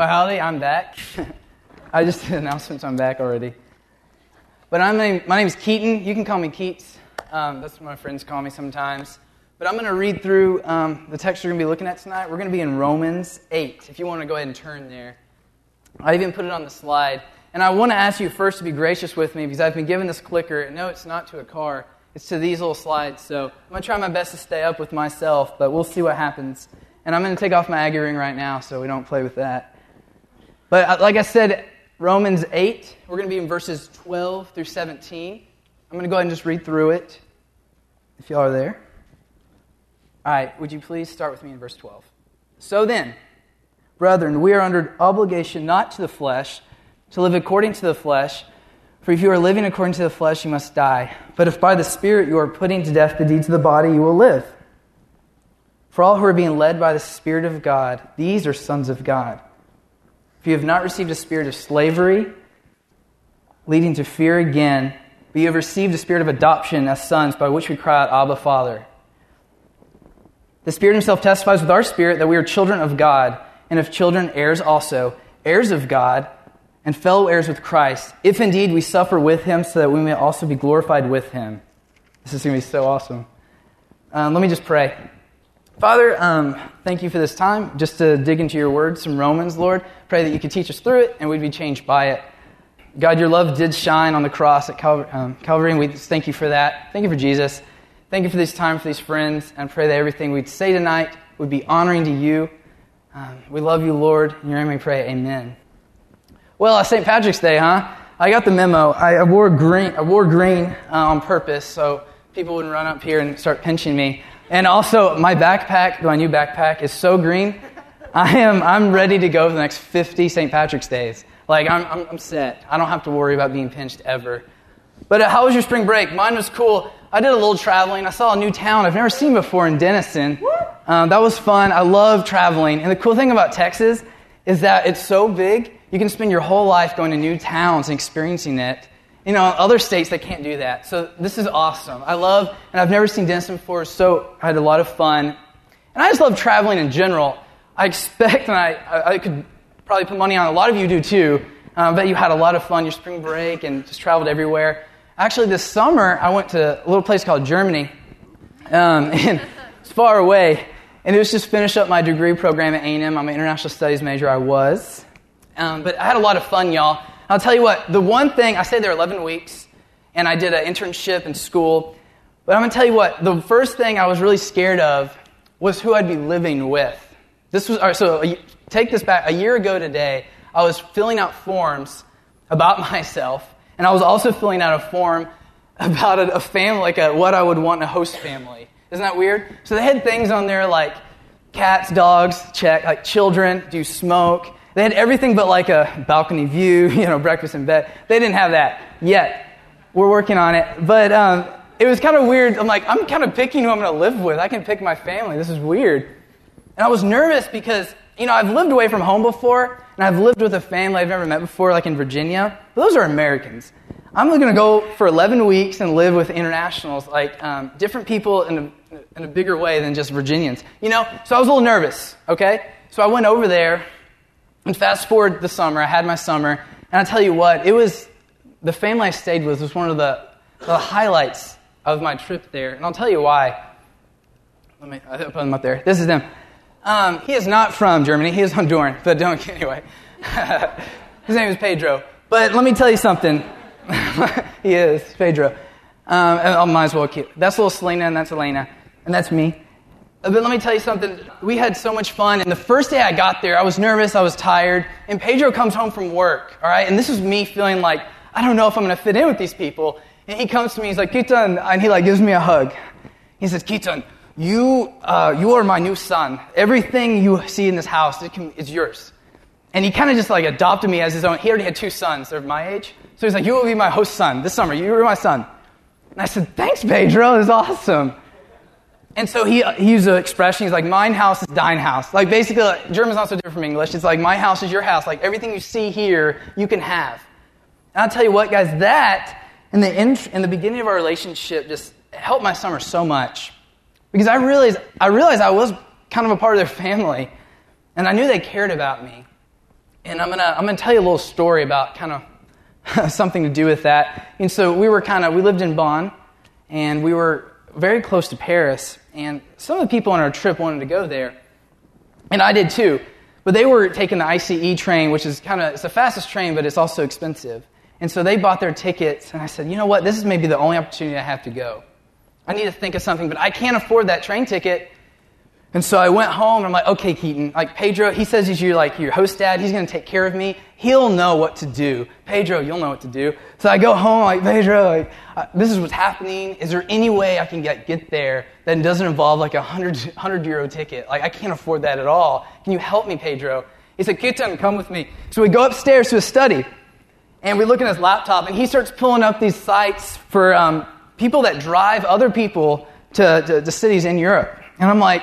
Well, howdy, I'm back. I just did announcements I'm back already. But I'm name, my name is Keaton. You can call me Keats. Um, that's what my friends call me sometimes. But I'm going to read through um, the text we're going to be looking at tonight. We're going to be in Romans 8, if you want to go ahead and turn there. I even put it on the slide. And I want to ask you first to be gracious with me because I've been given this clicker. And no, it's not to a car, it's to these little slides. So I'm going to try my best to stay up with myself, but we'll see what happens. And I'm going to take off my Aggie ring right now so we don't play with that. But uh, like I said, Romans 8, we're going to be in verses 12 through 17. I'm going to go ahead and just read through it if y'all are there. All right, would you please start with me in verse 12? So then, brethren, we are under obligation not to the flesh to live according to the flesh. For if you are living according to the flesh, you must die. But if by the Spirit you are putting to death the deeds of the body, you will live. For all who are being led by the Spirit of God, these are sons of God. If you have not received a spirit of slavery, leading to fear again, but you have received a spirit of adoption as sons, by which we cry out, Abba, Father. The Spirit Himself testifies with our spirit that we are children of God, and if children, heirs also, heirs of God, and fellow heirs with Christ, if indeed we suffer with Him, so that we may also be glorified with Him. This is going to be so awesome. Um, let me just pray. Father, um, thank you for this time. Just to dig into your word, some Romans, Lord. Pray that you could teach us through it and we'd be changed by it. God, your love did shine on the cross at Calvary, um, Calvary, and we thank you for that. Thank you for Jesus. Thank you for this time for these friends, and pray that everything we'd say tonight would be honoring to you. Um, we love you, Lord. In your name we pray, amen. Well, uh, St. Patrick's Day, huh? I got the memo. I, I wore green, I wore green uh, on purpose so people wouldn't run up here and start pinching me. And also, my backpack, my new backpack, is so green. I am, I'm ready to go for the next 50 St. Patrick's days. Like, I'm, I'm, I'm set. I don't have to worry about being pinched ever. But uh, how was your spring break? Mine was cool. I did a little traveling. I saw a new town I've never seen before in Denison. Um, that was fun. I love traveling. And the cool thing about Texas is that it's so big, you can spend your whole life going to new towns and experiencing it. You know, other states, they can't do that. So this is awesome. I love, and I've never seen Denison before, so I had a lot of fun. And I just love traveling in general. I expect, and I, I could probably put money on, a lot of you do too, um, that you had a lot of fun your spring break and just traveled everywhere. Actually, this summer, I went to a little place called Germany, um, and it's far away. And it was just finish up my degree program at A&M. I'm an international studies major. I was. Um, but I had a lot of fun, y'all. I'll tell you what, the one thing, I stayed there 11 weeks, and I did an internship in school. But I'm going to tell you what, the first thing I was really scared of was who I'd be living with. This was, alright, so take this back. A year ago today, I was filling out forms about myself, and I was also filling out a form about a, a family, like a, what I would want in a host family. Isn't that weird? So they had things on there like cats, dogs, check, like children, do smoke, they had everything but like a balcony view, you know, breakfast in bed. They didn't have that yet. We're working on it. But um, it was kind of weird. I'm like, I'm kind of picking who I'm going to live with. I can pick my family. This is weird. And I was nervous because, you know, I've lived away from home before, and I've lived with a family I've never met before, like in Virginia. But those are Americans. I'm going to go for 11 weeks and live with internationals, like um, different people in a, in a bigger way than just Virginians. You know, so I was a little nervous, okay? So I went over there and fast forward the summer, I had my summer, and I tell you what, it was the family I stayed with was one of the, the highlights of my trip there, and I'll tell you why. Let me I'll put them up there. This is them. Um, he is not from Germany. He is Honduran, but don't anyway. His name is Pedro. But let me tell you something. he is Pedro. Um, I might as well keep. That's little Selena, and that's Elena, and that's me. But let me tell you something. We had so much fun. And the first day I got there, I was nervous, I was tired. And Pedro comes home from work, all right? And this is me feeling like, I don't know if I'm going to fit in with these people. And he comes to me, he's like, Kitan, and he like gives me a hug. He says, Kitan, you, uh, you are my new son. Everything you see in this house is yours. And he kind of just like adopted me as his own. He already had two sons. They're my age. So he's like, you will be my host son this summer. You are my son. And I said, thanks, Pedro. It's awesome. And so he, uh, he used an expression, he's like, mine house is thine house. Like basically, like, German's not so different from English. It's like, my house is your house. Like everything you see here, you can have. And I'll tell you what, guys, that in the, in, in the beginning of our relationship just helped my summer so much. Because I realized, I realized I was kind of a part of their family. And I knew they cared about me. And I'm going to I'm to tell you a little story about kind of something to do with that. And so we were kind of, we lived in Bonn, and we were very close to Paris. And some of the people on our trip wanted to go there. And I did too. But they were taking the ICE train, which is kind of, it's the fastest train, but it's also expensive. And so they bought their tickets, and I said, you know what, this is maybe the only opportunity I have to go. I need to think of something, but I can't afford that train ticket. And so I went home and I'm like, okay, Keaton, like Pedro, he says he's your like your host dad. He's to take care of me. He'll know what to do. Pedro, you'll know what to do. So I go home like Pedro, like uh, this is what's happening. Is there any way I can get get there that doesn't involve like a hundred hundred euro ticket? Like I can't afford that at all. Can you help me, Pedro? He said, Keaton, come with me. So we go upstairs to his study, and we look at his laptop, and he starts pulling up these sites for um, people that drive other people to, to, to cities in Europe. And I'm like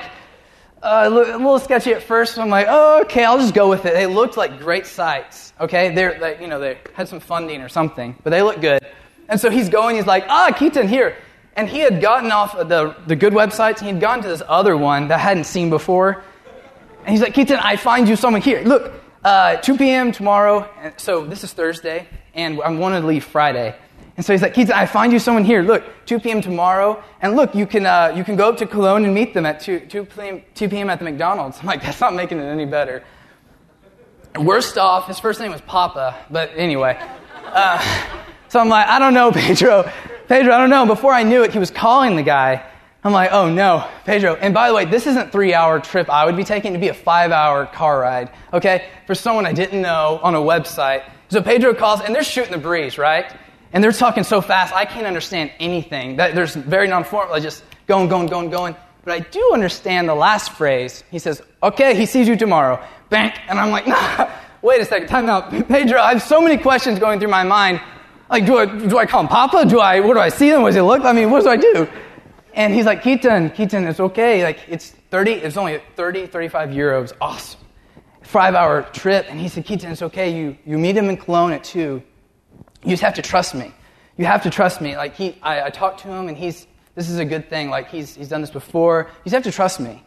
uh, a little sketchy at first. So I'm like, oh, okay, I'll just go with it. They looked like great sites. Okay, they're, they, you know, they had some funding or something, but they look good. And so he's going. He's like, ah, Keaton, here. And he had gotten off the the good websites. He'd gone to this other one that I hadn't seen before. And he's like, Keaton, I find you someone here. Look, uh, 2 p.m. tomorrow. So this is Thursday, and I'm wanted to leave Friday. And so he's like, Keith, I find you someone here. Look, 2 p.m. tomorrow. And look, you can, uh, you can go up to Cologne and meet them at 2, 2, p.m., 2 p.m. at the McDonald's. I'm like, that's not making it any better. Worst off, his first name was Papa. But anyway. Uh, so I'm like, I don't know, Pedro. Pedro, I don't know. Before I knew it, he was calling the guy. I'm like, oh no, Pedro. And by the way, this isn't three hour trip I would be taking to be a five hour car ride, okay? For someone I didn't know on a website. So Pedro calls, and they're shooting the breeze, right? And they're talking so fast, I can't understand anything. That, There's very non-formal, just going, going, going, going. But I do understand the last phrase. He says, okay, he sees you tomorrow. Bank. And I'm like, nah, wait a second, time out. Pedro, I have so many questions going through my mind. Like, do I, do I call him Papa? Do I, what do I see him? What does he look? I mean, what do I do? And he's like, Keaton, Keaton, it's okay. Like, it's 30, it's only 30, 35 euros. Awesome. Five hour trip. And he said, Keaton, it's okay. You, you meet him in Cologne at 2 you just have to trust me. You have to trust me. Like he, I, I talked to him, and he's this is a good thing. Like he's he's done this before. You just have to trust me.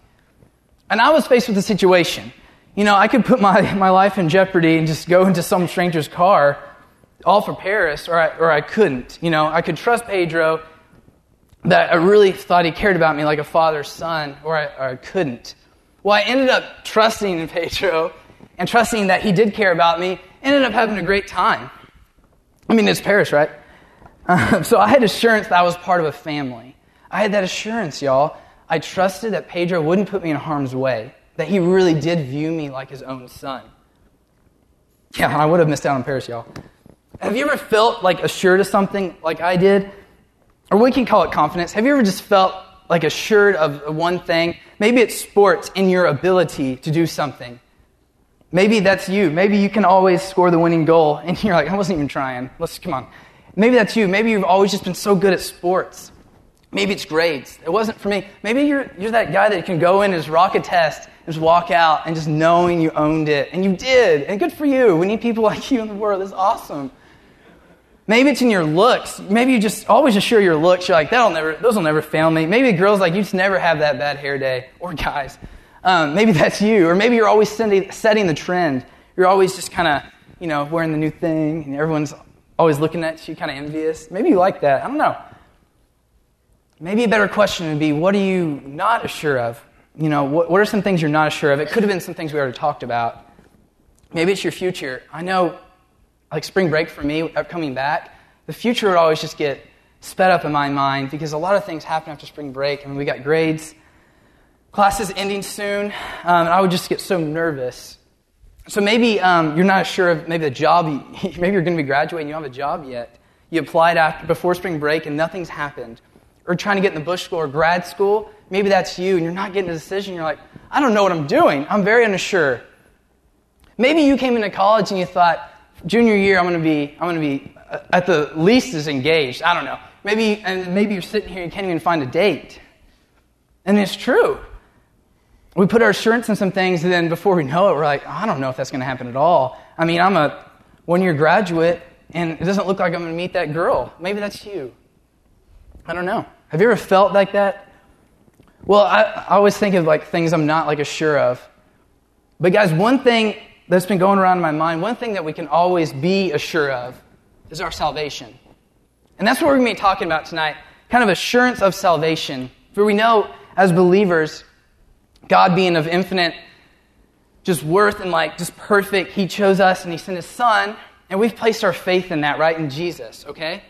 And I was faced with a situation. You know, I could put my, my life in jeopardy and just go into some stranger's car, all for Paris, or I, or I couldn't. You know, I could trust Pedro that I really thought he cared about me like a father's son, or I, or I couldn't. Well, I ended up trusting in Pedro and trusting that he did care about me, ended up having a great time. I mean, it's Paris, right? Uh, so I had assurance that I was part of a family. I had that assurance, y'all. I trusted that Pedro wouldn't put me in harm's way, that he really did view me like his own son. Yeah, I would have missed out on Paris, y'all. Have you ever felt like assured of something like I did? Or we can call it confidence. Have you ever just felt like assured of one thing? Maybe it's sports in your ability to do something. Maybe that's you. Maybe you can always score the winning goal, and you're like, I wasn't even trying. Let's come on. Maybe that's you. Maybe you've always just been so good at sports. Maybe it's grades. It wasn't for me. Maybe you're, you're that guy that can go in and rock a test and just walk out and just knowing you owned it. And you did. And good for you. We need people like you in the world. That's awesome. Maybe it's in your looks. Maybe you just always assure your looks. You're like, that'll never, those will never fail me. Maybe girls like you just never have that bad hair day. Or guys. Um, maybe that's you, or maybe you're always sending, setting the trend. You're always just kind of, you know, wearing the new thing, and everyone's always looking at you, kind of envious. Maybe you like that. I don't know. Maybe a better question would be, what are you not sure of? You know, what, what are some things you're not sure of? It could have been some things we already talked about. Maybe it's your future. I know, like spring break for me, coming back, the future would always just get sped up in my mind because a lot of things happen after spring break. I mean, we got grades class is ending soon, um, and I would just get so nervous. So maybe um, you're not sure of maybe the job, maybe you're going to be graduating, you don't have a job yet. You applied after, before spring break and nothing's happened. Or trying to get in the Bush School or grad school, maybe that's you and you're not getting a decision. You're like, I don't know what I'm doing. I'm very unsure. Maybe you came into college and you thought, junior year, I'm going to be, I'm going to be uh, at the least as engaged. I don't know. Maybe, and maybe you're sitting here and you can't even find a date. And it's true we put our assurance in some things, and then before we know it, we're like, I don't know if that's going to happen at all. I mean, I'm a one year graduate, and it doesn't look like I'm going to meet that girl. Maybe that's you. I don't know. Have you ever felt like that? Well, I, I always think of like things I'm not like sure of. But guys, one thing that's been going around in my mind, one thing that we can always be assured of is our salvation. And that's what we're going to be talking about tonight kind of assurance of salvation. For we know as believers, God being of infinite just worth and like just perfect, He chose us and He sent His Son, and we've placed our faith in that, right? In Jesus, okay?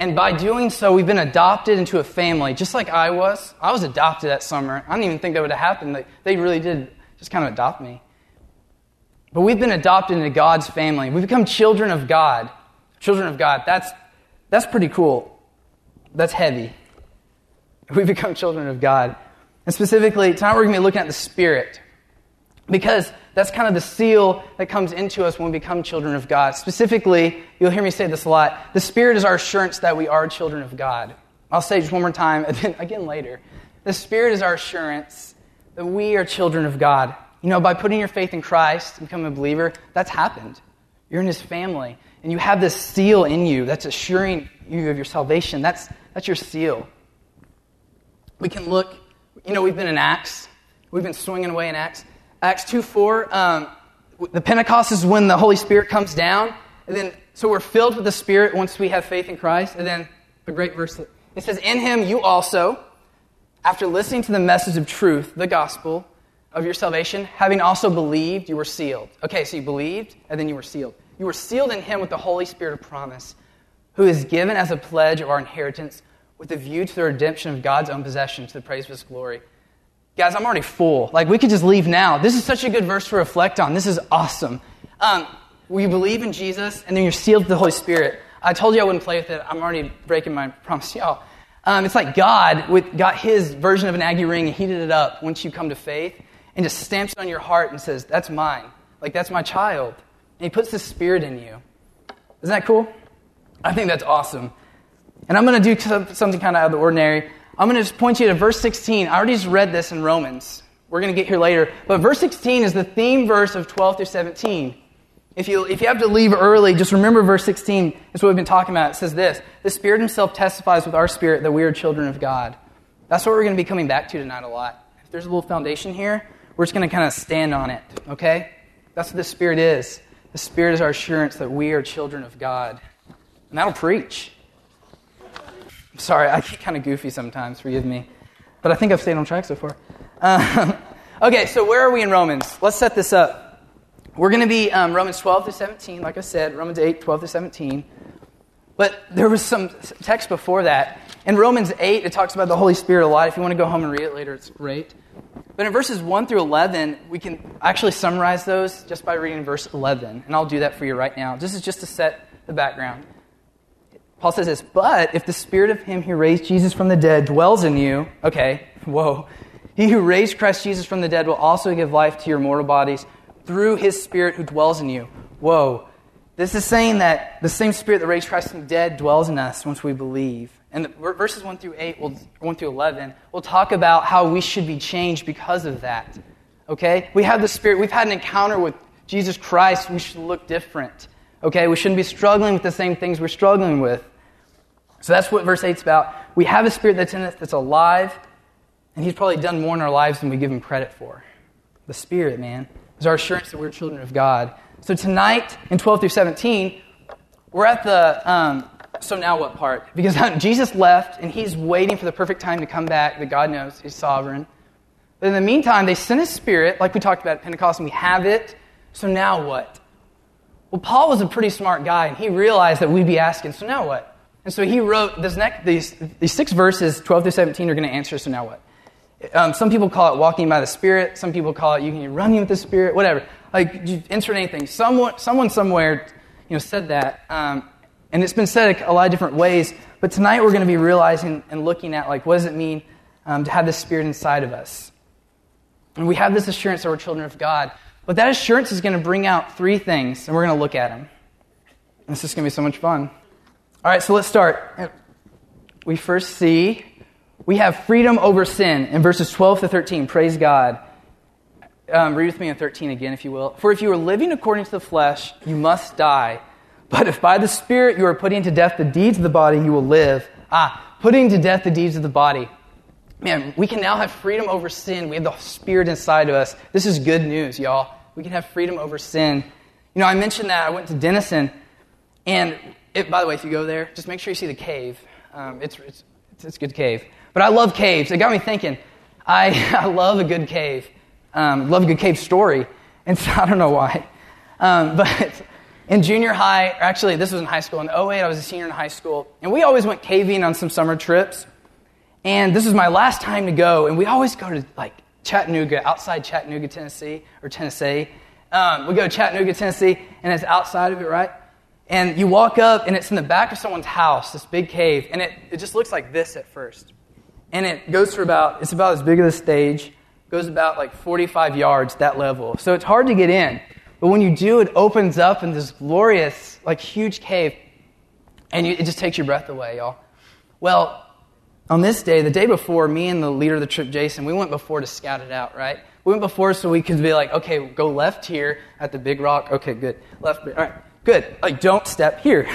And by doing so, we've been adopted into a family, just like I was. I was adopted that summer. I didn't even think that would have happened. They really did just kind of adopt me. But we've been adopted into God's family. We've become children of God. Children of God. That's, that's pretty cool. That's heavy. We've become children of God. And specifically, tonight we're going to be looking at the Spirit. Because that's kind of the seal that comes into us when we become children of God. Specifically, you'll hear me say this a lot the Spirit is our assurance that we are children of God. I'll say it just one more time, and then again later. The Spirit is our assurance that we are children of God. You know, by putting your faith in Christ and becoming a believer, that's happened. You're in His family, and you have this seal in you that's assuring you of your salvation. That's, that's your seal. We can look, you know, we've been in Acts, we've been swinging away in Acts. Acts 2 4, um, the Pentecost is when the Holy Spirit comes down, and then, so we're filled with the Spirit once we have faith in Christ, and then a great verse. It says, In Him you also, after listening to the message of truth, the gospel, of your salvation, having also believed, you were sealed. Okay, so you believed, and then you were sealed. You were sealed in Him with the Holy Spirit of promise, who is given as a pledge of our inheritance with a view to the redemption of God's own possession to the praise of His glory. Guys, I'm already full. Like, we could just leave now. This is such a good verse to reflect on. This is awesome. Um, we believe in Jesus, and then you're sealed with the Holy Spirit. I told you I wouldn't play with it. I'm already breaking my promise y'all. Um, it's like God with, got his version of an Aggie ring and heated it up once you come to faith and just stamps it on your heart and says, That's mine. Like, that's my child. And he puts the spirit in you. Isn't that cool? I think that's awesome. And I'm going to do something kind of out of the ordinary. I'm going to just point you to verse 16. I already just read this in Romans. We're going to get here later. But verse 16 is the theme verse of 12 through 17. If you, if you have to leave early, just remember verse 16. That's what we've been talking about. It says this The Spirit Himself testifies with our spirit that we are children of God. That's what we're going to be coming back to tonight a lot. If there's a little foundation here, we're just going to kind of stand on it, okay? That's what the Spirit is. The Spirit is our assurance that we are children of God. And that'll preach. I'm sorry, I get kind of goofy sometimes, forgive me. But I think I've stayed on track so far. Um, okay, so where are we in Romans? Let's set this up. We're going to be um, Romans 12 to 17, like I said, Romans 8, 12 to 17. But there was some text before that. In Romans 8, it talks about the Holy Spirit a lot. If you want to go home and read it later, it's great. But in verses 1 through 11, we can actually summarize those just by reading verse 11. And I'll do that for you right now. This is just to set the background. Paul says this, but if the spirit of him who raised Jesus from the dead dwells in you, okay, whoa. He who raised Christ Jesus from the dead will also give life to your mortal bodies through his spirit who dwells in you. Whoa. This is saying that the same spirit that raised Christ from the dead dwells in us once we believe. And verses 1 through 8, will, 1 through 11, will talk about how we should be changed because of that. Okay? We have the Spirit. We've had an encounter with Jesus Christ. We should look different. Okay? We shouldn't be struggling with the same things we're struggling with. So that's what verse 8 is about. We have a Spirit that's in us that's alive, and He's probably done more in our lives than we give Him credit for. The Spirit, man, is our assurance that we're children of God. So tonight, in 12 through 17, we're at the um, so now what part? Because Jesus left and he's waiting for the perfect time to come back that God knows he's sovereign. But in the meantime, they sent his spirit, like we talked about at Pentecost, and we have it. So now what? Well, Paul was a pretty smart guy, and he realized that we'd be asking, so now what? And so he wrote this next, these, these six verses, 12 through 17, are going to answer, so now what? Um, some people call it walking by the Spirit. Some people call it you can running with the Spirit, whatever. Like, you insert anything. Someone, someone somewhere you know, said that. Um, and it's been said a lot of different ways, but tonight we're going to be realizing and looking at like what does it mean um, to have the spirit inside of us. And we have this assurance that we're children of God. But that assurance is going to bring out three things, and we're going to look at them. This is going to be so much fun. All right, so let's start. We first see we have freedom over sin in verses 12 to 13. Praise God. Um, read with me in 13 again, if you will. For if you are living according to the flesh, you must die. But if by the Spirit you are putting to death the deeds of the body, you will live. Ah, putting to death the deeds of the body. Man, we can now have freedom over sin. We have the Spirit inside of us. This is good news, y'all. We can have freedom over sin. You know, I mentioned that I went to Denison, and it, by the way, if you go there, just make sure you see the cave. Um, it's, it's, it's a good cave. But I love caves. It got me thinking. I, I love a good cave. Um, love a good cave story. And so I don't know why. Um, but in junior high, actually, this was in high school. In 08, I was a senior in high school. And we always went caving on some summer trips. And this was my last time to go. And we always go to like Chattanooga, outside Chattanooga, Tennessee, or Tennessee. Um, we go to Chattanooga, Tennessee, and it's outside of it, right? And you walk up, and it's in the back of someone's house, this big cave, and it, it just looks like this at first. And it goes for about, it's about as big as a stage, goes about like 45 yards, that level. So it's hard to get in. But when you do, it opens up in this glorious, like huge cave, and you, it just takes your breath away, y'all. Well, on this day, the day before, me and the leader of the trip, Jason, we went before to scout it out, right? We went before so we could be like, okay, go left here at the big rock. Okay, good. Left, all right, good. Like, don't step here.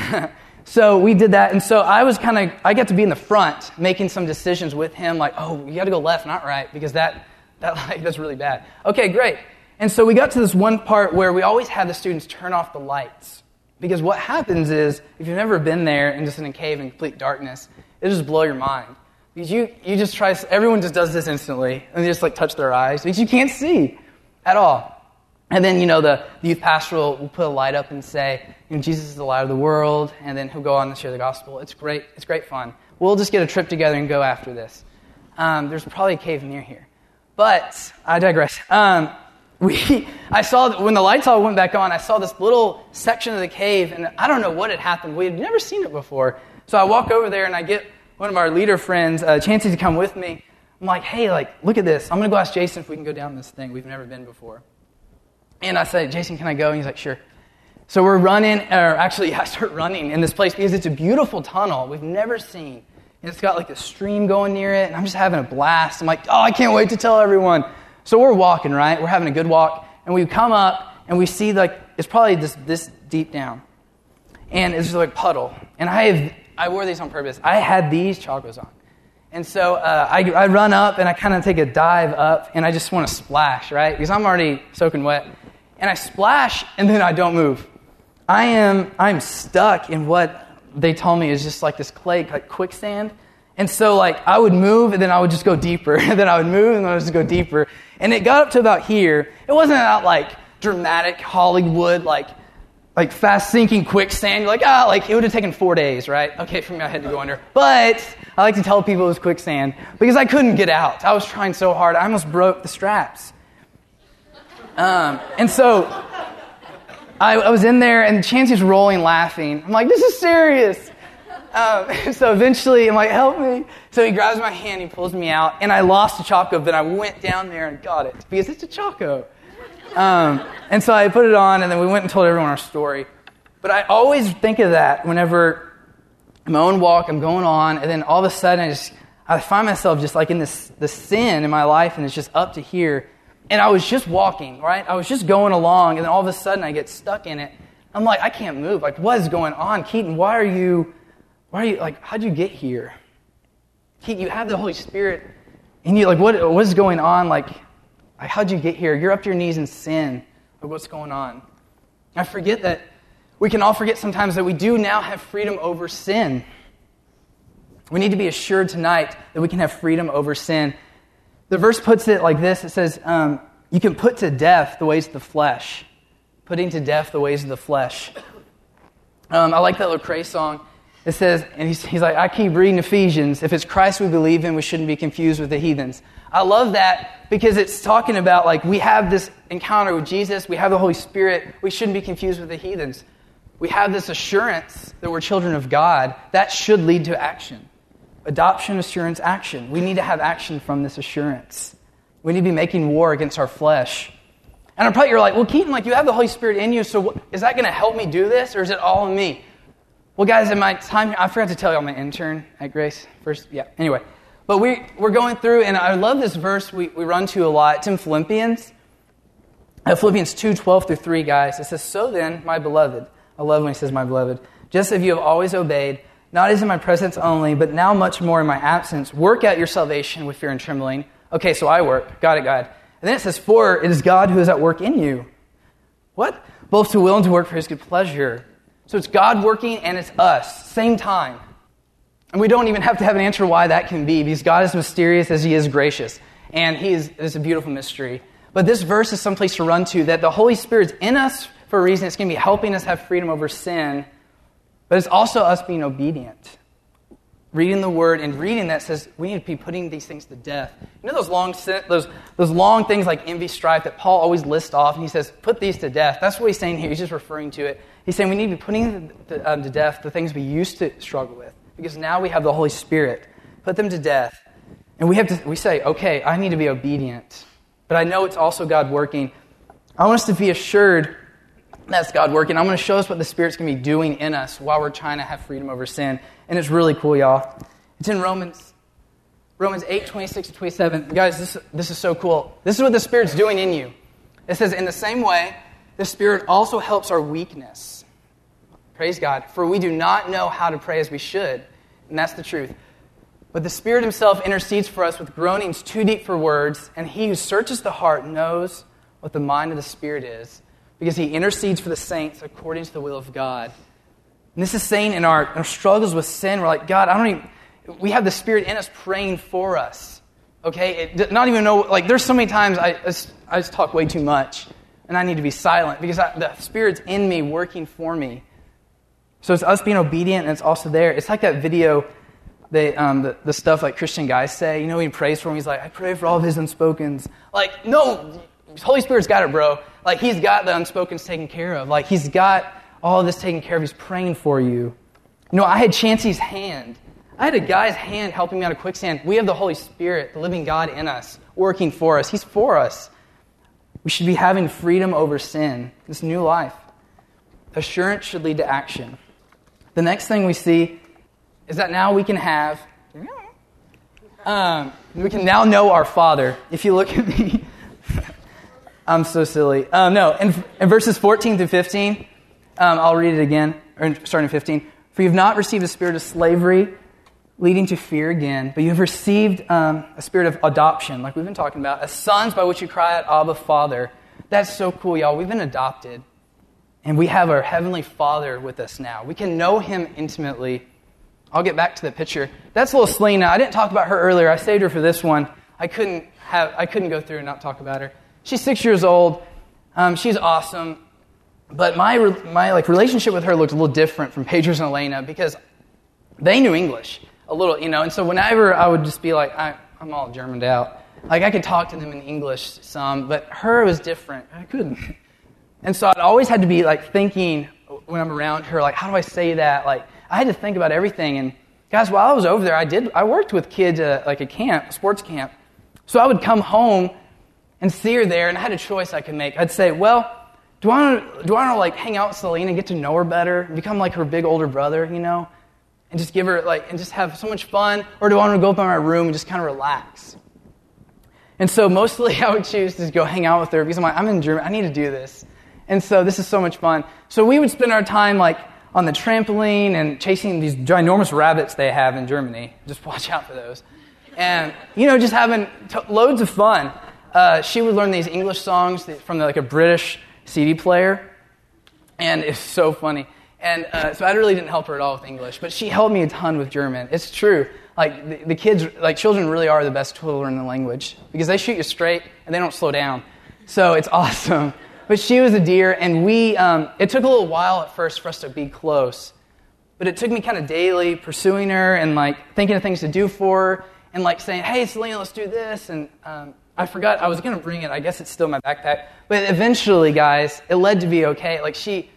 so we did that, and so I was kind of, I got to be in the front making some decisions with him, like, oh, you got to go left, not right, because that, that like, that's really bad. Okay, great. And so we got to this one part where we always had the students turn off the lights. Because what happens is, if you've never been there and just in a cave in complete darkness, it'll just blow your mind. Because you, you just try, everyone just does this instantly, and they just like touch their eyes, because you can't see at all. And then, you know, the, the youth pastoral will put a light up and say, you know, Jesus is the light of the world, and then he'll go on to share the gospel. It's great. It's great fun. We'll just get a trip together and go after this. Um, there's probably a cave near here. But I digress. Um, we, I saw when the lights all went back on, I saw this little section of the cave, and I don't know what had happened. We had never seen it before. So I walk over there and I get one of our leader friends, uh, Chancey, to come with me. I'm like, hey, like, look at this. I'm going to go ask Jason if we can go down this thing. We've never been before. And I said, Jason, can I go? And he's like, sure. So we're running, or actually, I start running in this place because it's a beautiful tunnel we've never seen. And it's got like a stream going near it, and I'm just having a blast. I'm like, oh, I can't wait to tell everyone. So we're walking, right? We're having a good walk, and we come up and we see like it's probably this this deep down, and it's just like puddle. And I have I wore these on purpose. I had these Chacos on. And so uh, I, I run up and I kind of take a dive up and I just want to splash, right? Because I'm already soaking wet. And I splash and then I don't move. I am I'm stuck in what they told me is just like this clay, like quicksand. And so like I would move and then I would just go deeper. and then I would move and then I would just go deeper. And it got up to about here. It wasn't about like dramatic Hollywood, like like fast sinking quicksand. You're like, ah, like it would have taken four days, right? Okay, for me, I had to go under. But I like to tell people it was quicksand because I couldn't get out. I was trying so hard, I almost broke the straps. Um, and so I, I, was in there, and Chancey's rolling, laughing. I'm like, this is serious. Um, so eventually, I'm like, help me. So he grabs my hand, he pulls me out, and I lost a Chaco, but I went down there and got it because it's a Chaco. Um, and so I put it on, and then we went and told everyone our story. But I always think of that whenever my own walk, I'm going on, and then all of a sudden I just I find myself just like in this this sin in my life, and it's just up to here. And I was just walking, right? I was just going along, and then all of a sudden I get stuck in it. I'm like, I can't move. Like, what is going on, Keaton? Why are you? Why are you like? How'd you get here? You have the Holy Spirit, and you like what? What is going on? Like, like, how'd you get here? You're up to your knees in sin. Like, what's going on? I forget that we can all forget sometimes that we do now have freedom over sin. We need to be assured tonight that we can have freedom over sin. The verse puts it like this it says, um, You can put to death the ways of the flesh. Putting to death the ways of the flesh. Um, I like that Lecrae song. It says, and he's, he's like, I keep reading Ephesians. If it's Christ we believe in, we shouldn't be confused with the heathens. I love that because it's talking about like we have this encounter with Jesus, we have the Holy Spirit, we shouldn't be confused with the heathens. We have this assurance that we're children of God. That should lead to action. Adoption, assurance, action. We need to have action from this assurance. We need to be making war against our flesh. And I'm probably you're like, well, Keaton, like you have the Holy Spirit in you, so what, is that going to help me do this, or is it all in me? Well, guys, in my time here, I forgot to tell you I'm an intern at Grace. First, yeah. Anyway, but we, we're going through, and I love this verse we, we run to a lot. It's in Philippians. Uh, Philippians 2 12 through 3, guys. It says, So then, my beloved, I love when he says, my beloved, just as you have always obeyed, not as in my presence only, but now much more in my absence, work out your salvation with fear and trembling. Okay, so I work. Got it, God. And then it says, For it is God who is at work in you, What? Both to will and to work for his good pleasure. So it's God working and it's us, same time. And we don't even have to have an answer why that can be, because God is mysterious as he is gracious. And he is, a beautiful mystery. But this verse is someplace to run to that the Holy Spirit's in us for a reason. It's going to be helping us have freedom over sin, but it's also us being obedient reading the word and reading that says we need to be putting these things to death. You know those long those those long things like envy, strife that Paul always lists off, and he says put these to death. That's what he's saying here. He's just referring to it. He's saying we need to be putting to, um, to death the things we used to struggle with because now we have the Holy Spirit. Put them to death, and we have to. We say, okay, I need to be obedient, but I know it's also God working. I want us to be assured that's God working. I'm going to show us what the Spirit's going to be doing in us while we're trying to have freedom over sin. And it's really cool, y'all. It's in Romans, Romans 8, 26 to 27. Guys, this, this is so cool. This is what the Spirit's doing in you. It says, In the same way, the Spirit also helps our weakness. Praise God. For we do not know how to pray as we should. And that's the truth. But the Spirit Himself intercedes for us with groanings too deep for words, and He who searches the heart knows what the mind of the Spirit is because he intercedes for the saints according to the will of God. And this is saying in our, our struggles with sin, we're like, God, I don't even, we have the Spirit in us praying for us. Okay? It, not even know, like, there's so many times I, I just talk way too much and I need to be silent because I, the Spirit's in me working for me. So it's us being obedient and it's also there. It's like that video, they, um, the, the stuff like Christian guys say. You know, he prays for him. He's like, I pray for all of his unspokens. Like, no, Holy Spirit's got it, bro. Like, He's got the unspokens taken care of. Like, He's got all this taken care of. He's praying for you. You know, I had Chancey's hand. I had a guy's hand helping me out of quicksand. We have the Holy Spirit, the living God in us, working for us. He's for us. We should be having freedom over sin, this new life. Assurance should lead to action. The next thing we see is that now we can have, um, we can now know our Father. If you look at me, I'm so silly. Um, no, in, in, verses 14 through 15, um, I'll read it again, or starting 15. For you have not received a spirit of slavery leading to fear again, but you have received um, a spirit of adoption, like we've been talking about, as sons by which you cry out, Abba, Father. That's so cool, y'all. We've been adopted, and we have our Heavenly Father with us now. We can know Him intimately. I'll get back to the picture. That's little Selena. I didn't talk about her earlier. I saved her for this one. I couldn't have. I couldn't go through and not talk about her. She's six years old. Um, she's awesome. But my, my like, relationship with her looked a little different from Pedro's and Elena because they knew English a little, you know. And so whenever I would just be like, I, I'm all Germaned out. Like, I could talk to them in English some, but her was different. I couldn't. And so I'd always had to be, like, thinking when I'm around her, like, how do I say that? Like, I had to think about everything. And guys, while I was over there, I did, I worked with kids at, like, a camp, sports camp. So I would come home and see her there, and I had a choice I could make. I'd say, well, do I want to, like hang out with Selena and get to know her better, become like her big older brother, you know, and just give her like and just have so much fun, or do I want to go up in my room and just kind of relax? And so mostly I would choose to go hang out with her because I'm like, I'm in Germany, I need to do this. And so this is so much fun. So we would spend our time like on the trampoline and chasing these ginormous rabbits they have in Germany. Just watch out for those. And, you know, just having t- loads of fun uh, she would learn these English songs from like a British CD player, and it's so funny. And uh, so I really didn't help her at all with English, but she helped me a ton with German. It's true. Like the, the kids, like children, really are the best tool to learn the language because they shoot you straight and they don't slow down. So it's awesome. But she was a dear, and we. Um, it took a little while at first for us to be close, but it took me kind of daily pursuing her and like thinking of things to do for her and like saying, "Hey, Selena, let's do this," and um, I forgot I was going to bring it. I guess it's still in my backpack. But eventually, guys, it led to be okay. Like she,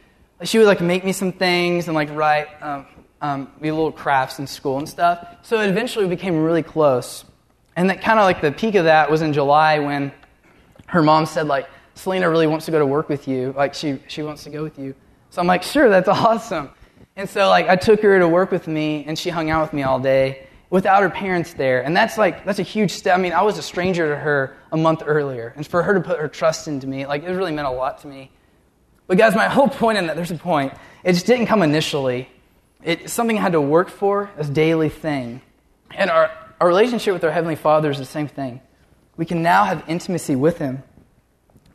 she would like make me some things and like write um, um, little crafts in school and stuff. So eventually became really close. And that kind of like the peak of that was in July when her mom said like, Selena really wants to go to work with you. Like she, she wants to go with you. So I'm like, sure, that's awesome. And so like I took her to work with me and she hung out with me all day without her parents there. And that's like, that's a huge step. I mean, I was a stranger to her a month earlier. And for her to put her trust into me, like, it really meant a lot to me. But guys, my whole point in that, there's a point. It just didn't come initially. It's something I had to work for, a daily thing. And our, our relationship with our Heavenly Father is the same thing. We can now have intimacy with Him.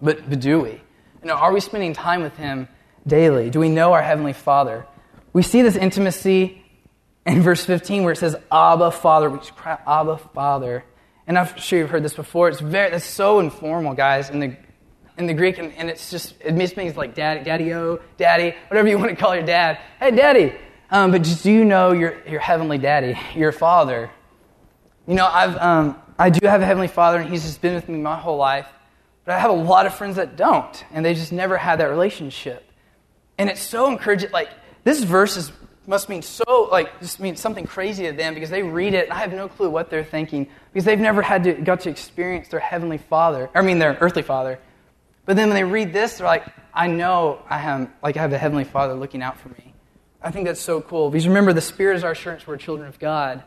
But, but do we? You know, are we spending time with Him daily? Do we know our Heavenly Father? We see this intimacy in verse 15 where it says, Abba, Father. We cry, Abba, Father. And I'm sure you've heard this before. It's very, that's so informal, guys, in the, in the Greek. And, and it's just, it means like daddy, daddy-o, daddy, whatever you want to call your dad. Hey, daddy. Um, but just, do you know your, your heavenly daddy, your father? You know, I've, um, I do have a heavenly father, and he's just been with me my whole life. But I have a lot of friends that don't, and they just never had that relationship. And it's so encouraging. Like, this verse is, must mean so, like, just means something crazy to them because they read it, and I have no clue what they're thinking because they've never had to, got to experience their heavenly father, I mean, their earthly father. But then when they read this, they're like, I know I have, like, I have a heavenly father looking out for me. I think that's so cool because remember, the Spirit is our assurance we're children of God.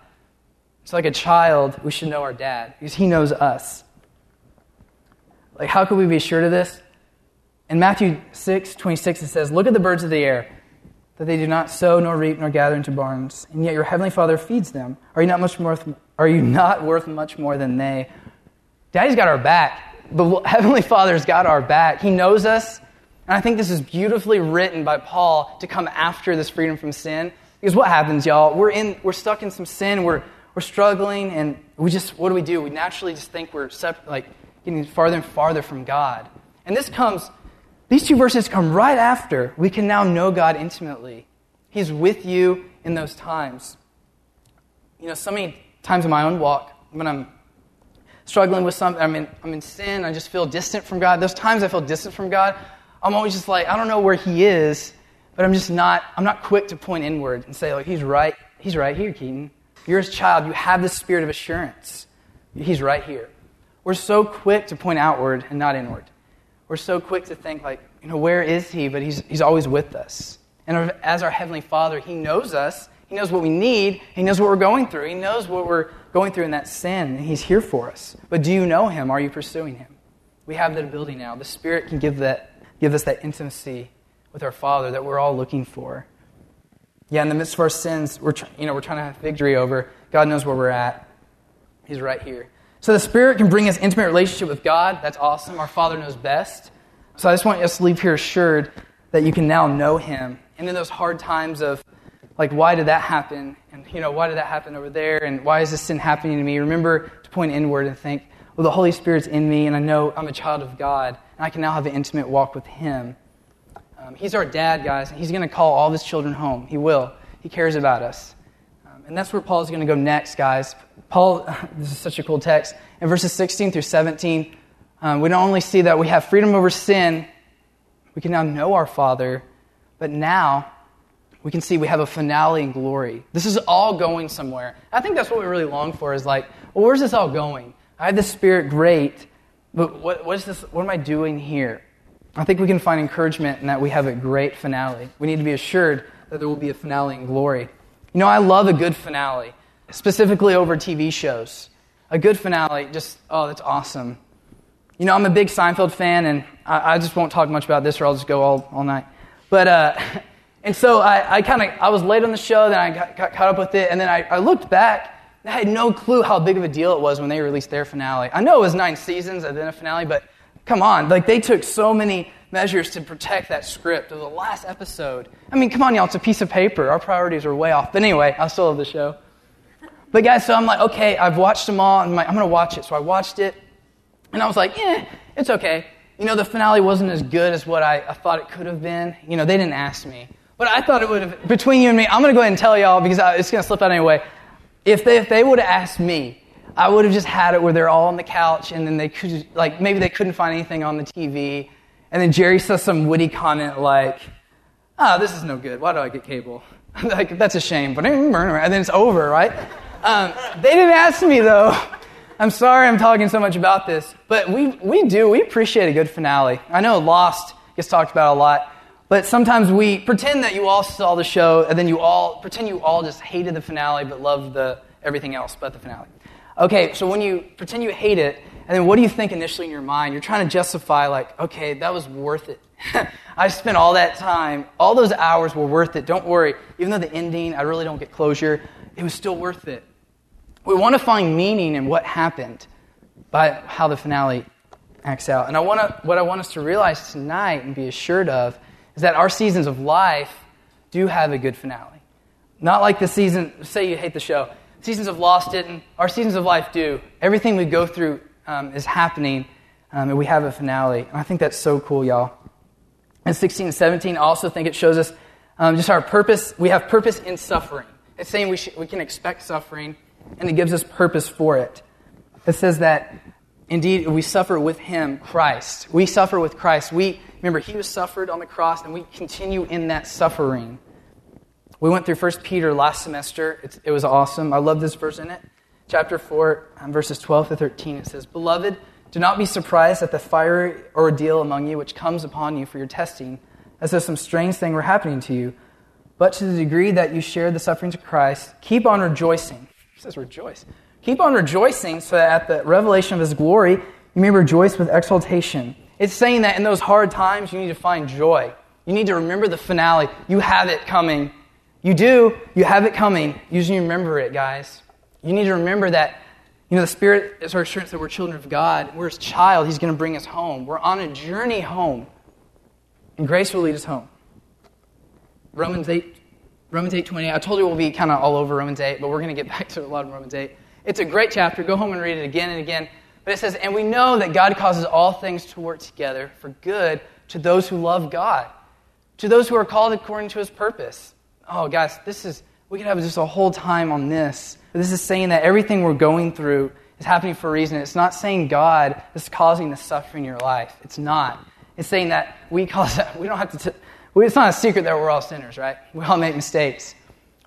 It's like a child, we should know our dad because he knows us. Like, how could we be sure of this? In Matthew 6, 26, it says, Look at the birds of the air, that they do not sow, nor reap, nor gather into barns, and yet your heavenly Father feeds them. Are you not, much more, are you not worth much more than they? Daddy's got our back. The Heavenly Father's got our back. He knows us. And I think this is beautifully written by Paul to come after this freedom from sin. Because what happens, y'all? We're, in, we're stuck in some sin. We're, we're struggling. And we just, what do we do? We naturally just think we're like getting farther and farther from God. And this comes, these two verses come right after we can now know God intimately. He's with you in those times. You know, so many times in my own walk, when I'm struggling with something, I'm in, I'm in sin, I just feel distant from God. Those times I feel distant from God, I'm always just like, I don't know where He is, but I'm just not, I'm not quick to point inward and say, like, He's right, He's right here, Keaton. You're His child, you have this spirit of assurance. He's right here. We're so quick to point outward and not inward. We're so quick to think, like, you know, where is He? But He's, he's always with us. And as our Heavenly Father, He knows us. He knows what we need. He knows what we're going through. He knows what we're going through in that sin. And He's here for us. But do you know Him? Are you pursuing Him? We have that ability now. The Spirit can give, that, give us that intimacy with our Father that we're all looking for. Yeah, in the midst of our sins, we're, tr- you know, we're trying to have victory over. God knows where we're at. He's right here. So the Spirit can bring us intimate relationship with God. That's awesome. Our Father knows best. So I just want us to leave here assured that you can now know Him. And in those hard times of, like, why did that happen? And, you know, why did that happen over there? And why is this sin happening to me? Remember to point inward and think, well, the Holy Spirit's in me, and I know I'm a child of God, and I can now have an intimate walk with Him. Um, he's our dad, guys, and He's going to call all of His children home. He will. He cares about us. Um, and that's where Paul's going to go next, guys. Paul, this is such a cool text. In verses 16 through 17, um, we don't only see that we have freedom over sin, we can now know our Father, but now we can see we have a finale in glory. This is all going somewhere. I think that's what we really long for is like, well, where's this all going? I had the Spirit, great, but what, what is this? What am I doing here? I think we can find encouragement in that we have a great finale. We need to be assured that there will be a finale in glory. You know, I love a good finale specifically over TV shows. A good finale, just, oh, that's awesome. You know, I'm a big Seinfeld fan, and I, I just won't talk much about this or I'll just go all, all night. But, uh, and so I, I kind of, I was late on the show, then I got, got caught up with it, and then I, I looked back, I had no clue how big of a deal it was when they released their finale. I know it was nine seasons and then a finale, but come on, like they took so many measures to protect that script of the last episode. I mean, come on, y'all, it's a piece of paper. Our priorities are way off. But anyway, I still love the show. But guys, so I'm like, okay, I've watched them all. I'm, like, I'm going to watch it. So I watched it, and I was like, eh, it's okay. You know, the finale wasn't as good as what I, I thought it could have been. You know, they didn't ask me. But I thought it would have, between you and me, I'm going to go ahead and tell y'all because I, it's going to slip out anyway. If they, if they would have asked me, I would have just had it where they're all on the couch and then they could, like, maybe they couldn't find anything on the TV. And then Jerry says some witty comment like, oh, this is no good. Why do I get cable? like, that's a shame. But and then it's over, right? Um, they didn't ask me though. I'm sorry I'm talking so much about this, but we, we do. We appreciate a good finale. I know Lost gets talked about a lot, but sometimes we pretend that you all saw the show and then you all pretend you all just hated the finale but loved the, everything else but the finale. Okay, so when you pretend you hate it, and then what do you think initially in your mind? You're trying to justify, like, okay, that was worth it. I spent all that time, all those hours were worth it. Don't worry. Even though the ending, I really don't get closure, it was still worth it. We want to find meaning in what happened by how the finale acts out. And I wanna, what I want us to realize tonight and be assured of is that our seasons of life do have a good finale. Not like the season, say you hate the show. Seasons of Lost didn't. Our seasons of life do. Everything we go through um, is happening, um, and we have a finale. And I think that's so cool, y'all. And 16 and 17, I also think it shows us um, just our purpose. We have purpose in suffering. It's saying we, should, we can expect suffering, and it gives us purpose for it. It says that indeed we suffer with Him, Christ. We suffer with Christ. We remember He was suffered on the cross, and we continue in that suffering. We went through 1 Peter last semester. It's, it was awesome. I love this verse in it. Chapter 4, um, verses 12 to 13, it says, Beloved, do not be surprised at the fiery ordeal among you which comes upon you for your testing, as though some strange thing were happening to you. But to the degree that you share the sufferings of Christ, keep on rejoicing. It says rejoice. Keep on rejoicing so that at the revelation of his glory, you may rejoice with exultation. It's saying that in those hard times, you need to find joy. You need to remember the finale. You have it coming. You do. You have it coming. You just remember it, guys. You need to remember that, you know, the Spirit is our assurance that we're children of God. We're His child. He's going to bring us home. We're on a journey home. And grace will lead us home. Romans 8, Romans 8, 28. I told you we'll be kind of all over Romans 8, but we're going to get back to a lot of Romans 8. It's a great chapter. Go home and read it again and again. But it says, And we know that God causes all things to work together for good to those who love God, to those who are called according to his purpose. Oh, guys, this is, we could have just a whole time on this. This is saying that everything we're going through is happening for a reason. It's not saying God is causing the suffering in your life. It's not. It's saying that we cause, we don't have to, t- it's not a secret that we're all sinners, right? We all make mistakes.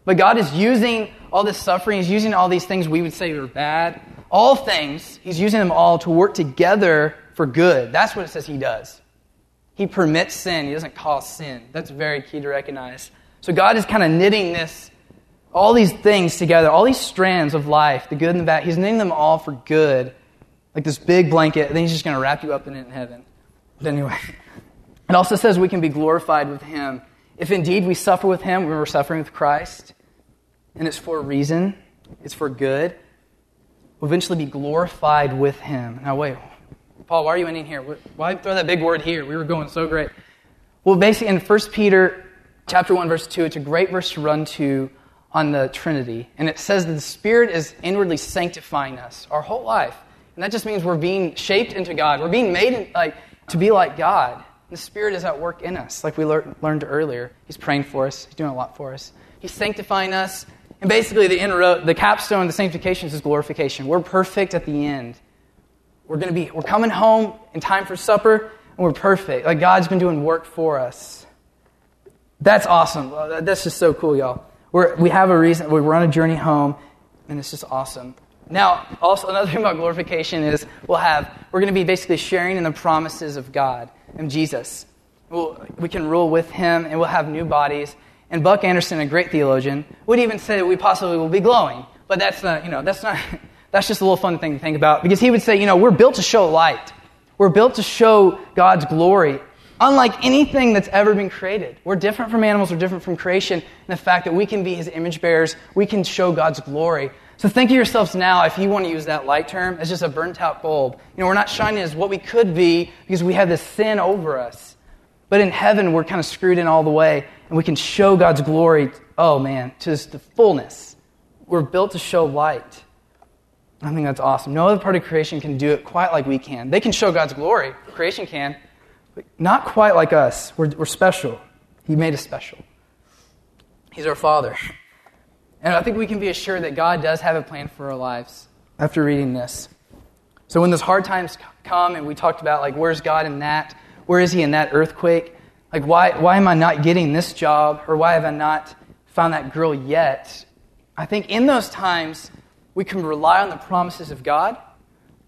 But God is using all this suffering, He's using all these things we would say are bad, all things, He's using them all to work together for good. That's what it says He does. He permits sin, He doesn't cause sin. That's very key to recognize. So God is kind of knitting this, all these things together, all these strands of life, the good and the bad, He's knitting them all for good, like this big blanket, and then He's just going to wrap you up in it in heaven. But anyway, it also says we can be glorified with Him. If indeed we suffer with Him, we're suffering with Christ, and it's for a reason, it's for good, we'll eventually be glorified with Him. Now, wait, Paul, why are you ending here? Why throw that big word here? We were going so great. Well, basically, in 1 Peter chapter 1, verse 2, it's a great verse to run to on the Trinity. And it says that the Spirit is inwardly sanctifying us our whole life. And that just means we're being shaped into God. We're being made in, like, to be like God. The Spirit is at work in us, like we lear- learned earlier. He's praying for us, He's doing a lot for us. He's sanctifying us. And basically, the, inner, the capstone, the sanctification is glorification. We're perfect at the end. We're to be, we're coming home in time for supper, and we're perfect. Like God's been doing work for us. That's awesome. That's just so cool, y'all. We're, we have a reason. We're on a journey home, and it's just awesome. Now, also another thing about glorification is we'll have we're going to be basically sharing in the promises of God and Jesus. We'll, we can rule with Him, and we'll have new bodies. And Buck Anderson, a great theologian, would even say that we possibly will be glowing. But that's not, you know, that's not. That's just a little fun thing to think about because he would say, you know, we're built to show light. We're built to show God's glory unlike anything that's ever been created. We're different from animals, we're different from creation, and the fact that we can be his image bearers, we can show God's glory. So think of yourselves now, if you want to use that light term, as just a burnt out bulb. You know, we're not shining as what we could be because we have this sin over us. But in heaven, we're kind of screwed in all the way, and we can show God's glory, oh man, to the fullness. We're built to show light. I think that's awesome. No other part of creation can do it quite like we can. They can show God's glory, creation can, but not quite like us. We're, we're special. He made us special. He's our Father. And I think we can be assured that God does have a plan for our lives after reading this. So when those hard times come and we talked about, like, where's God in that? Where is He in that earthquake? Like, why, why am I not getting this job? Or why have I not found that girl yet? I think in those times, we can rely on the promises of God.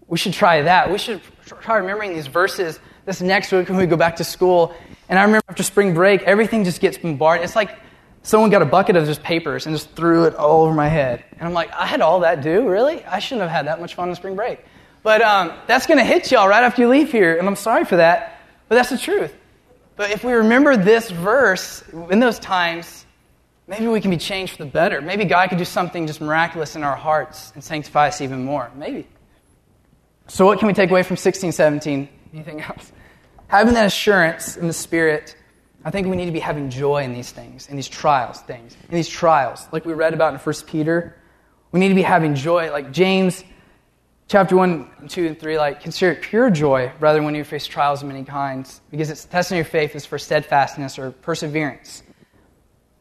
We should try that. We should try remembering these verses this next week when we go back to school. And I remember after spring break, everything just gets bombarded. It's like someone got a bucket of just papers and just threw it all over my head. And I'm like, I had all that due? Really? I shouldn't have had that much fun on spring break. But um, that's going to hit y'all right after you leave here. And I'm sorry for that. But that's the truth. But if we remember this verse in those times, maybe we can be changed for the better. Maybe God could do something just miraculous in our hearts and sanctify us even more. Maybe. So, what can we take away from 16, 17? Anything else? Having that assurance in the Spirit, I think we need to be having joy in these things, in these trials, things, in these trials, like we read about in 1 Peter. We need to be having joy, like James chapter 1, 2, and 3, like consider it pure joy, rather when you face trials of many kinds, because it's testing your faith is for steadfastness or perseverance.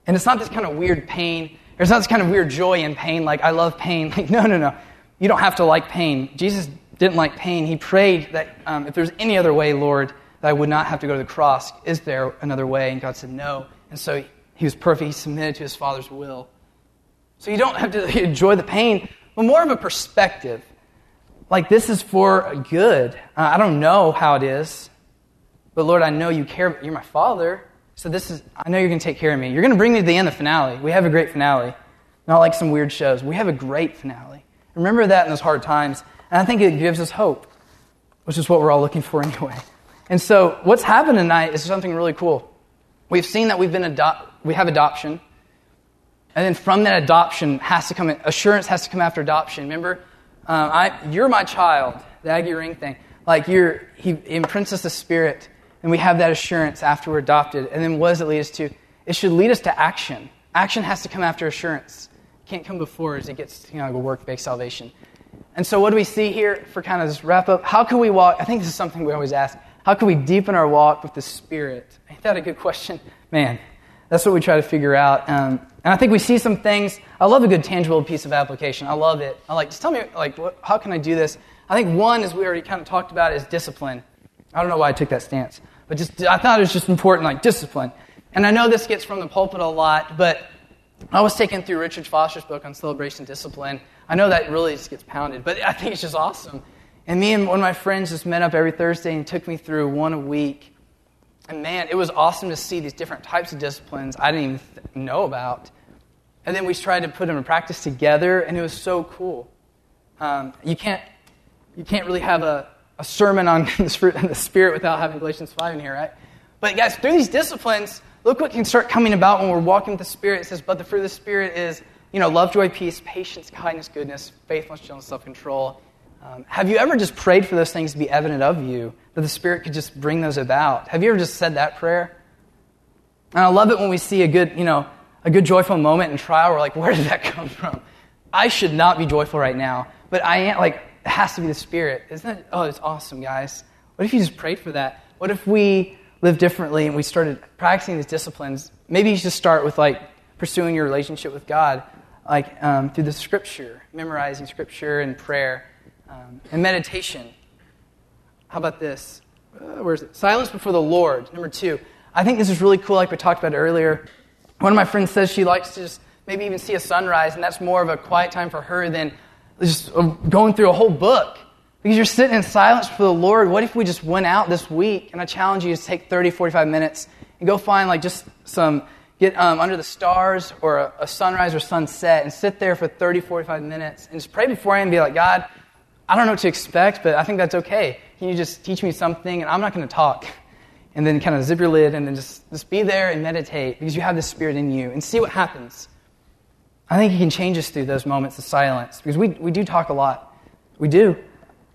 And it's not this kind of weird pain. It's not this kind of weird joy in pain, like I love pain. Like, no, no, no. You don't have to like pain. Jesus didn't like pain. He prayed that um, if there's any other way, Lord, that I would not have to go to the cross. Is there another way? And God said no. And so he was perfect. He submitted to his Father's will. So you don't have to enjoy the pain, but more of a perspective. Like this is for good. Uh, I don't know how it is, but Lord, I know you care. You're my Father. So this is, I know you're going to take care of me. You're going to bring me to the end of the finale. We have a great finale. Not like some weird shows. We have a great finale. Remember that in those hard times. And I think it gives us hope, which is what we're all looking for anyway. And so what's happened tonight is something really cool. We've seen that we've been adop- we have adoption. And then from that adoption has to come, assurance has to come after adoption. Remember, um, I, you're my child, the Aggie ring thing. Like you're, he imprints us the spirit and we have that assurance after we're adopted. And then what does it lead us to? It should lead us to action. Action has to come after assurance. It can't come before as it gets, you know, a work-based salvation. And so what do we see here for kind of this wrap up? How can we walk? I think this is something we always ask. How can we deepen our walk with the Spirit? Ain't that a good question? Man, that's what we try to figure out. Um, and I think we see some things. I love a good tangible piece of application. I love it. I like, just tell me, like, what, how can I do this? I think one, as we already kind of talked about, is discipline. I don't know why I took that stance. But just, I thought it was just important, like discipline. And I know this gets from the pulpit a lot, but I was taken through Richard Foster's book on celebration discipline. I know that really just gets pounded, but I think it's just awesome. And me and one of my friends just met up every Thursday and took me through one a week. And man, it was awesome to see these different types of disciplines I didn't even th- know about. And then we tried to put them in practice together, and it was so cool. Um, you, can't, you can't really have a, a sermon on the spirit, the spirit without having Galatians 5 in here, right? But guys, through these disciplines, look what can start coming about when we're walking with the Spirit. It says, but the fruit of the Spirit is, you know, love, joy, peace, patience, kindness, goodness, faithfulness, gentleness, self-control. Um, have you ever just prayed for those things to be evident of you, that the Spirit could just bring those about? Have you ever just said that prayer? And I love it when we see a good, you know, a good joyful moment in trial. We're like, where did that come from? I should not be joyful right now, but I am like, it has to be the Spirit. Isn't it? Oh, it's awesome, guys. What if you just prayed for that? What if we lived differently and we started practicing these disciplines? Maybe you should start with like pursuing your relationship with God, like um, through the Scripture, memorizing Scripture and prayer, um, and meditation. How about this? Uh, where's it? Silence before the Lord. Number two. I think this is really cool, like we talked about earlier. One of my friends says she likes to just maybe even see a sunrise, and that's more of a quiet time for her than just uh, going through a whole book because you're sitting in silence for the Lord. What if we just went out this week and I challenge you to take 30, 45 minutes and go find like just some, get um, under the stars or a, a, sunrise or sunset and sit there for 30, 45 minutes and just pray before and be like, God, I don't know what to expect, but I think that's okay. Can you just teach me something? And I'm not going to talk. And then kind of zip your lid and then just, just be there and meditate because you have the Spirit in you and see what happens. I think He can change us through those moments of silence because we, we do talk a lot. We do.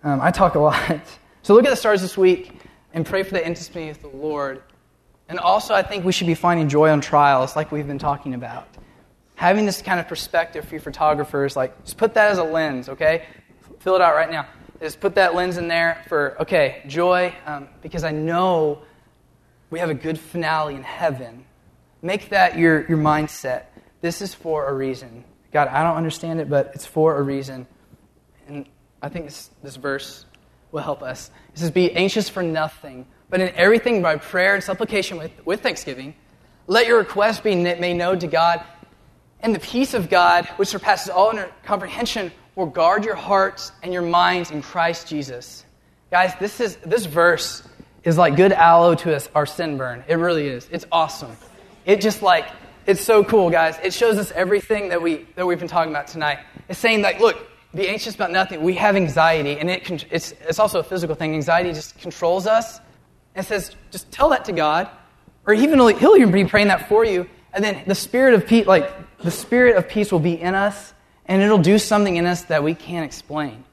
Um, I talk a lot. So look at the stars this week and pray for the intimacy with the Lord. And also, I think we should be finding joy on trials like we've been talking about. Having this kind of perspective for photographers, like, just put that as a lens, okay? Fill it out right now. Just put that lens in there for, okay, joy, um, because I know we have a good finale in heaven. Make that your, your mindset. This is for a reason. God, I don't understand it, but it's for a reason. And I think this, this verse will help us. It says, Be anxious for nothing, but in everything by prayer and supplication with, with thanksgiving, let your requests be made known to God. And the peace of God, which surpasses all comprehension, will guard your hearts and your minds in Christ Jesus. Guys, this, is, this verse is like good aloe to us, our sin burn. It really is. It's awesome. It just like it's so cool, guys. It shows us everything that, we, that we've been talking about tonight. It's saying, like, look, be anxious about nothing. We have anxiety, and it, it's, it's also a physical thing. Anxiety just controls us. And says, just tell that to God, or even he'll even be praying that for you. And then the spirit of peace, like the spirit of peace, will be in us, and it'll do something in us that we can't explain.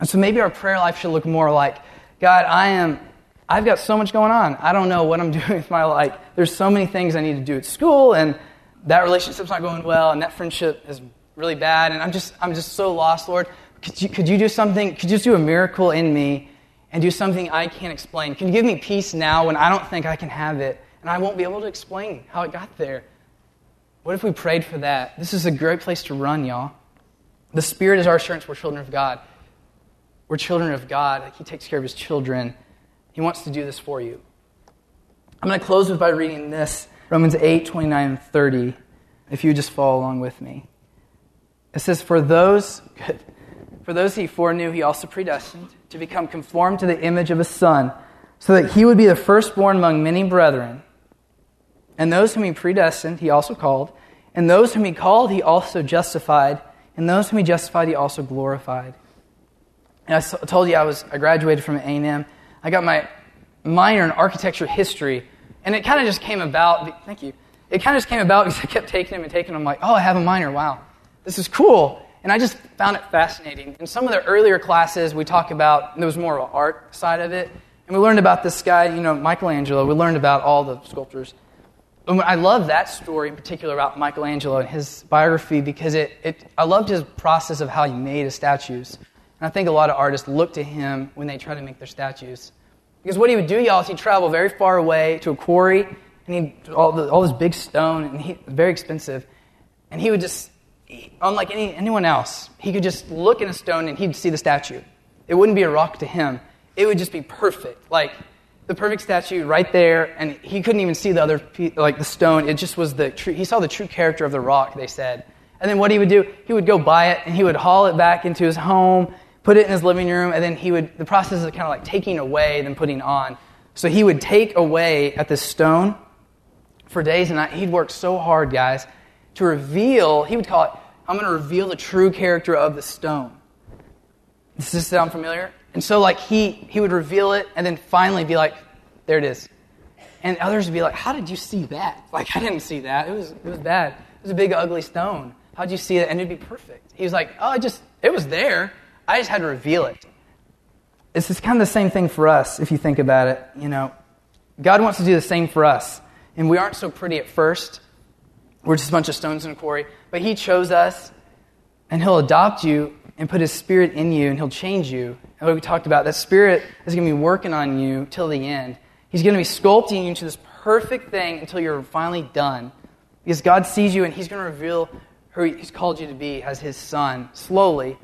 And so maybe our prayer life should look more like, God, I am, I've got so much going on. I don't know what I'm doing with my life. There's so many things I need to do at school, and that relationship's not going well, and that friendship is really bad, and I'm just, I'm just so lost, Lord. Could you, could you do something? Could you just do a miracle in me and do something I can't explain? Can you give me peace now when I don't think I can have it, and I won't be able to explain how it got there? What if we prayed for that? This is a great place to run, y'all. The Spirit is our assurance we're children of God. We're children of God. He takes care of His children. He wants to do this for you. I'm going to close with by reading this Romans 8, 29, and 30, if you just follow along with me. It says, For those, for those he foreknew, he also predestined to become conformed to the image of his Son, so that he would be the firstborn among many brethren. And those whom he predestined, he also called. And those whom he called, he also justified. And those whom he justified, he also glorified. And I told you I was I graduated from A&M. I got my minor in architecture history, and it kind of just came about. Thank you. It kind of just came about because I kept taking them and taking them. Like, oh, I have a minor. Wow, this is cool. And I just found it fascinating. In some of the earlier classes, we talk about there was more of an art side of it, and we learned about this guy, you know, Michelangelo. We learned about all the sculptors. And I love that story in particular about Michelangelo and his biography because it, it, I loved his process of how he made his statues. And I think a lot of artists look to him when they try to make their statues. Because what he would do, y'all, is he'd travel very far away to a quarry, and he'd all, the, all this big stone, and he very expensive. And he would just, unlike any, anyone else, he could just look in a stone and he'd see the statue. It wouldn't be a rock to him. It would just be perfect, like the perfect statue right there, and he couldn't even see the other, like the stone. It just was the true, he saw the true character of the rock, they said. And then what he would do, he would go buy it, and he would haul it back into his home, put it in his living room, and then he would, the process is kind of like taking away, then putting on. So he would take away at this stone for days and nights. He'd work so hard, guys, to reveal, he would call it, I'm going to reveal the true character of the stone. Does this sound familiar? And so, like, he, he would reveal it and then finally be like, there it is. And others would be like, how did you see that? Like, I didn't see that. It was, it was bad. It was a big, ugly stone. How'd you see it? And it'd be perfect. He was like, oh, I just, it was there. I just had to reveal it. It's just kind of the same thing for us, if you think about it. You know, God wants to do the same for us. And we aren't so pretty at first. We're just a bunch of stones in a quarry. But He chose us, and He'll adopt you and put His Spirit in you, and He'll change you. And what we talked about, that Spirit is going to be working on you till the end. He's going to be sculpting you into this perfect thing until you're finally done. Because God sees you, and He's going to reveal who He's called you to be as His Son, slowly.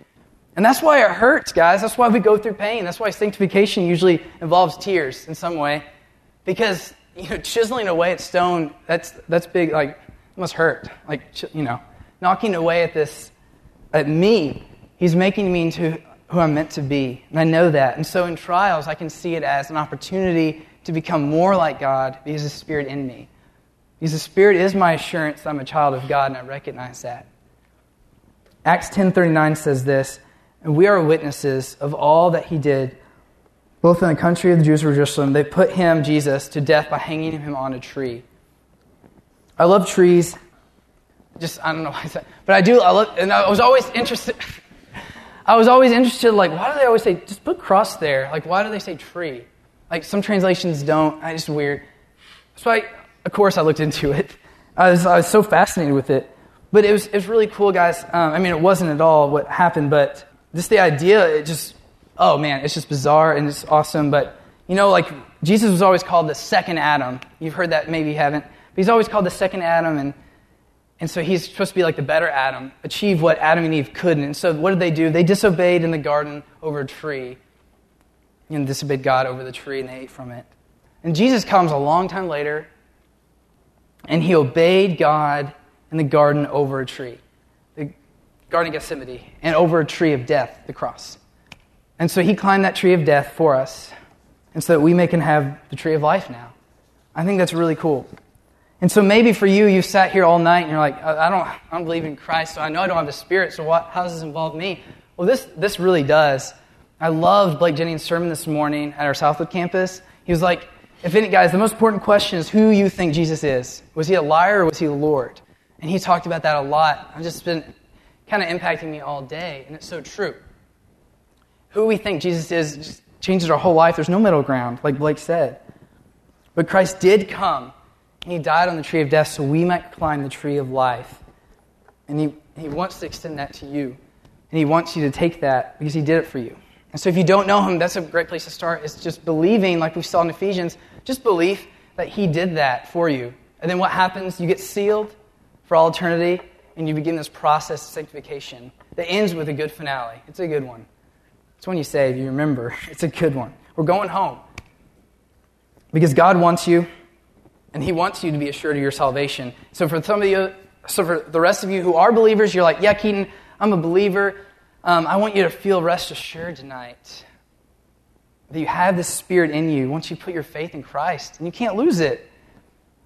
And that's why it hurts, guys. That's why we go through pain. That's why sanctification usually involves tears in some way. Because, you know, chiseling away at stone, that's, that's big, like, must hurt. Like, you know, knocking away at this, at me, he's making me into who I'm meant to be. And I know that. And so in trials, I can see it as an opportunity to become more like God because the Spirit in me. Because the Spirit is my assurance that I'm a child of God, and I recognize that. Acts 10.39 says this, and we are witnesses of all that he did, both in the country of the Jews of Jerusalem. They put him, Jesus, to death by hanging him on a tree. I love trees. Just, I don't know why I said, but I do, I love, and I was always interested, I was always interested, like, why do they always say, just put cross there? Like, why do they say tree? Like, some translations don't. I just weird. So I, of course, I looked into it. I was, I was so fascinated with it. But it was, it was really cool, guys. Um, I mean, it wasn't at all what happened, but just the idea, it just, oh man, it's just bizarre and it's awesome. But, you know, like Jesus was always called the second Adam. You've heard that, maybe you haven't. But he's always called the second Adam, and, and so he's supposed to be like the better Adam, achieve what Adam and Eve couldn't. And so what did they do? They disobeyed in the garden over a tree. Know, disobeyed God over the tree, and they ate from it. And Jesus comes a long time later, and he obeyed God in the garden over a tree. The Garden of Gethsemane, and over a tree of death, the cross. And so he climbed that tree of death for us, and so that we may can have the tree of life now. I think that's really cool. And so maybe for you, you've sat here all night and you're like, I don't, I don't believe in Christ, so I know I don't have the Spirit, so what, how does this involve me? Well, this, this really does. I loved Blake Jennings' sermon this morning at our Southwood campus. He was like, if any, guys, the most important question is who you think Jesus is. Was he a liar or was he the Lord? And he talked about that a lot. I've just been kind of impacting me all day, and it's so true. Who we think Jesus is, just, changes our whole life. There's no middle ground, like Blake said. But Christ did come, he died on the tree of death so we might climb the tree of life. And he, he wants to extend that to you. And he wants you to take that because he did it for you. And so if you don't know him, that's a great place to start. It's just believing, like we saw in Ephesians, just belief that he did that for you. And then what happens? You get sealed for all eternity, and you begin this process of sanctification that ends with a good finale. It's a good one. It's when you if you remember, it's a good one. We're going home. Because God wants you, and He wants you to be assured of your salvation. So for some of you, so for the rest of you who are believers, you're like, yeah, Keaton, I'm a believer. Um, I want you to feel rest assured tonight that you have this spirit in you once you put your faith in Christ, and you can't lose it.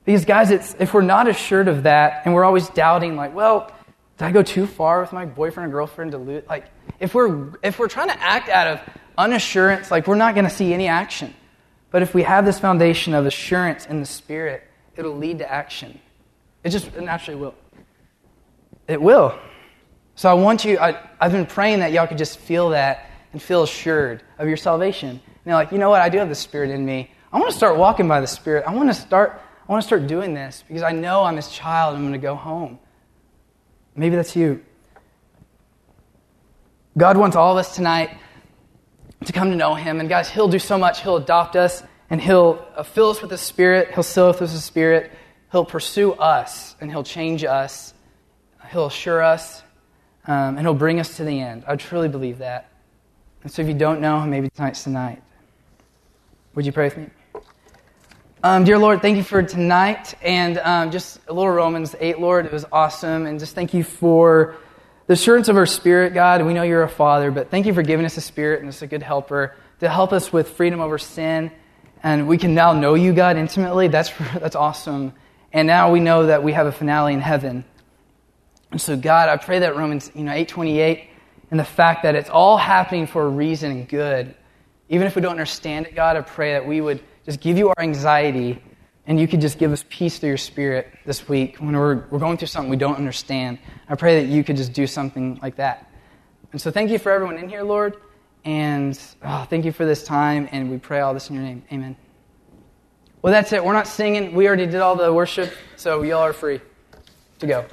Because, guys, it's, if we're not assured of that and we're always doubting, like, well, did I go too far with my boyfriend or girlfriend to lose? Like, if we're, if we're trying to act out of unassurance, like, we're not going to see any action. But if we have this foundation of assurance in the Spirit, it'll lead to action. It just naturally will. It will. So I want you, I, I've been praying that y'all could just feel that and feel assured of your salvation. And you're like, you know what? I do have the Spirit in me. I want to start walking by the Spirit. I want to start I want to start doing this because I know I'm his child. And I'm going to go home. Maybe that's you. God wants all of us tonight to come to know him. And guys, he'll do so much. He'll adopt us and he'll uh, fill us with his spirit. He'll seal us with his spirit. He'll pursue us and he'll change us. He'll assure us um, and he'll bring us to the end. I truly believe that. And so if you don't know maybe tonight's tonight. Would you pray with me? Um, dear Lord, thank you for tonight and um, just a little Romans 8, Lord. It was awesome. And just thank you for the assurance of our spirit, God. We know you're a father, but thank you for giving us a spirit and us a good helper to help us with freedom over sin. And we can now know you, God, intimately. That's, that's awesome. And now we know that we have a finale in heaven. And so, God, I pray that Romans you know, 828 and the fact that it's all happening for a reason and good. Even if we don't understand it, God, I pray that we would just give you our anxiety and you could just give us peace through your spirit this week when we're, we're going through something we don't understand. I pray that you could just do something like that. And so thank you for everyone in here, Lord. And oh, thank you for this time. And we pray all this in your name. Amen. Well, that's it. We're not singing. We already did all the worship. So y'all are free to go.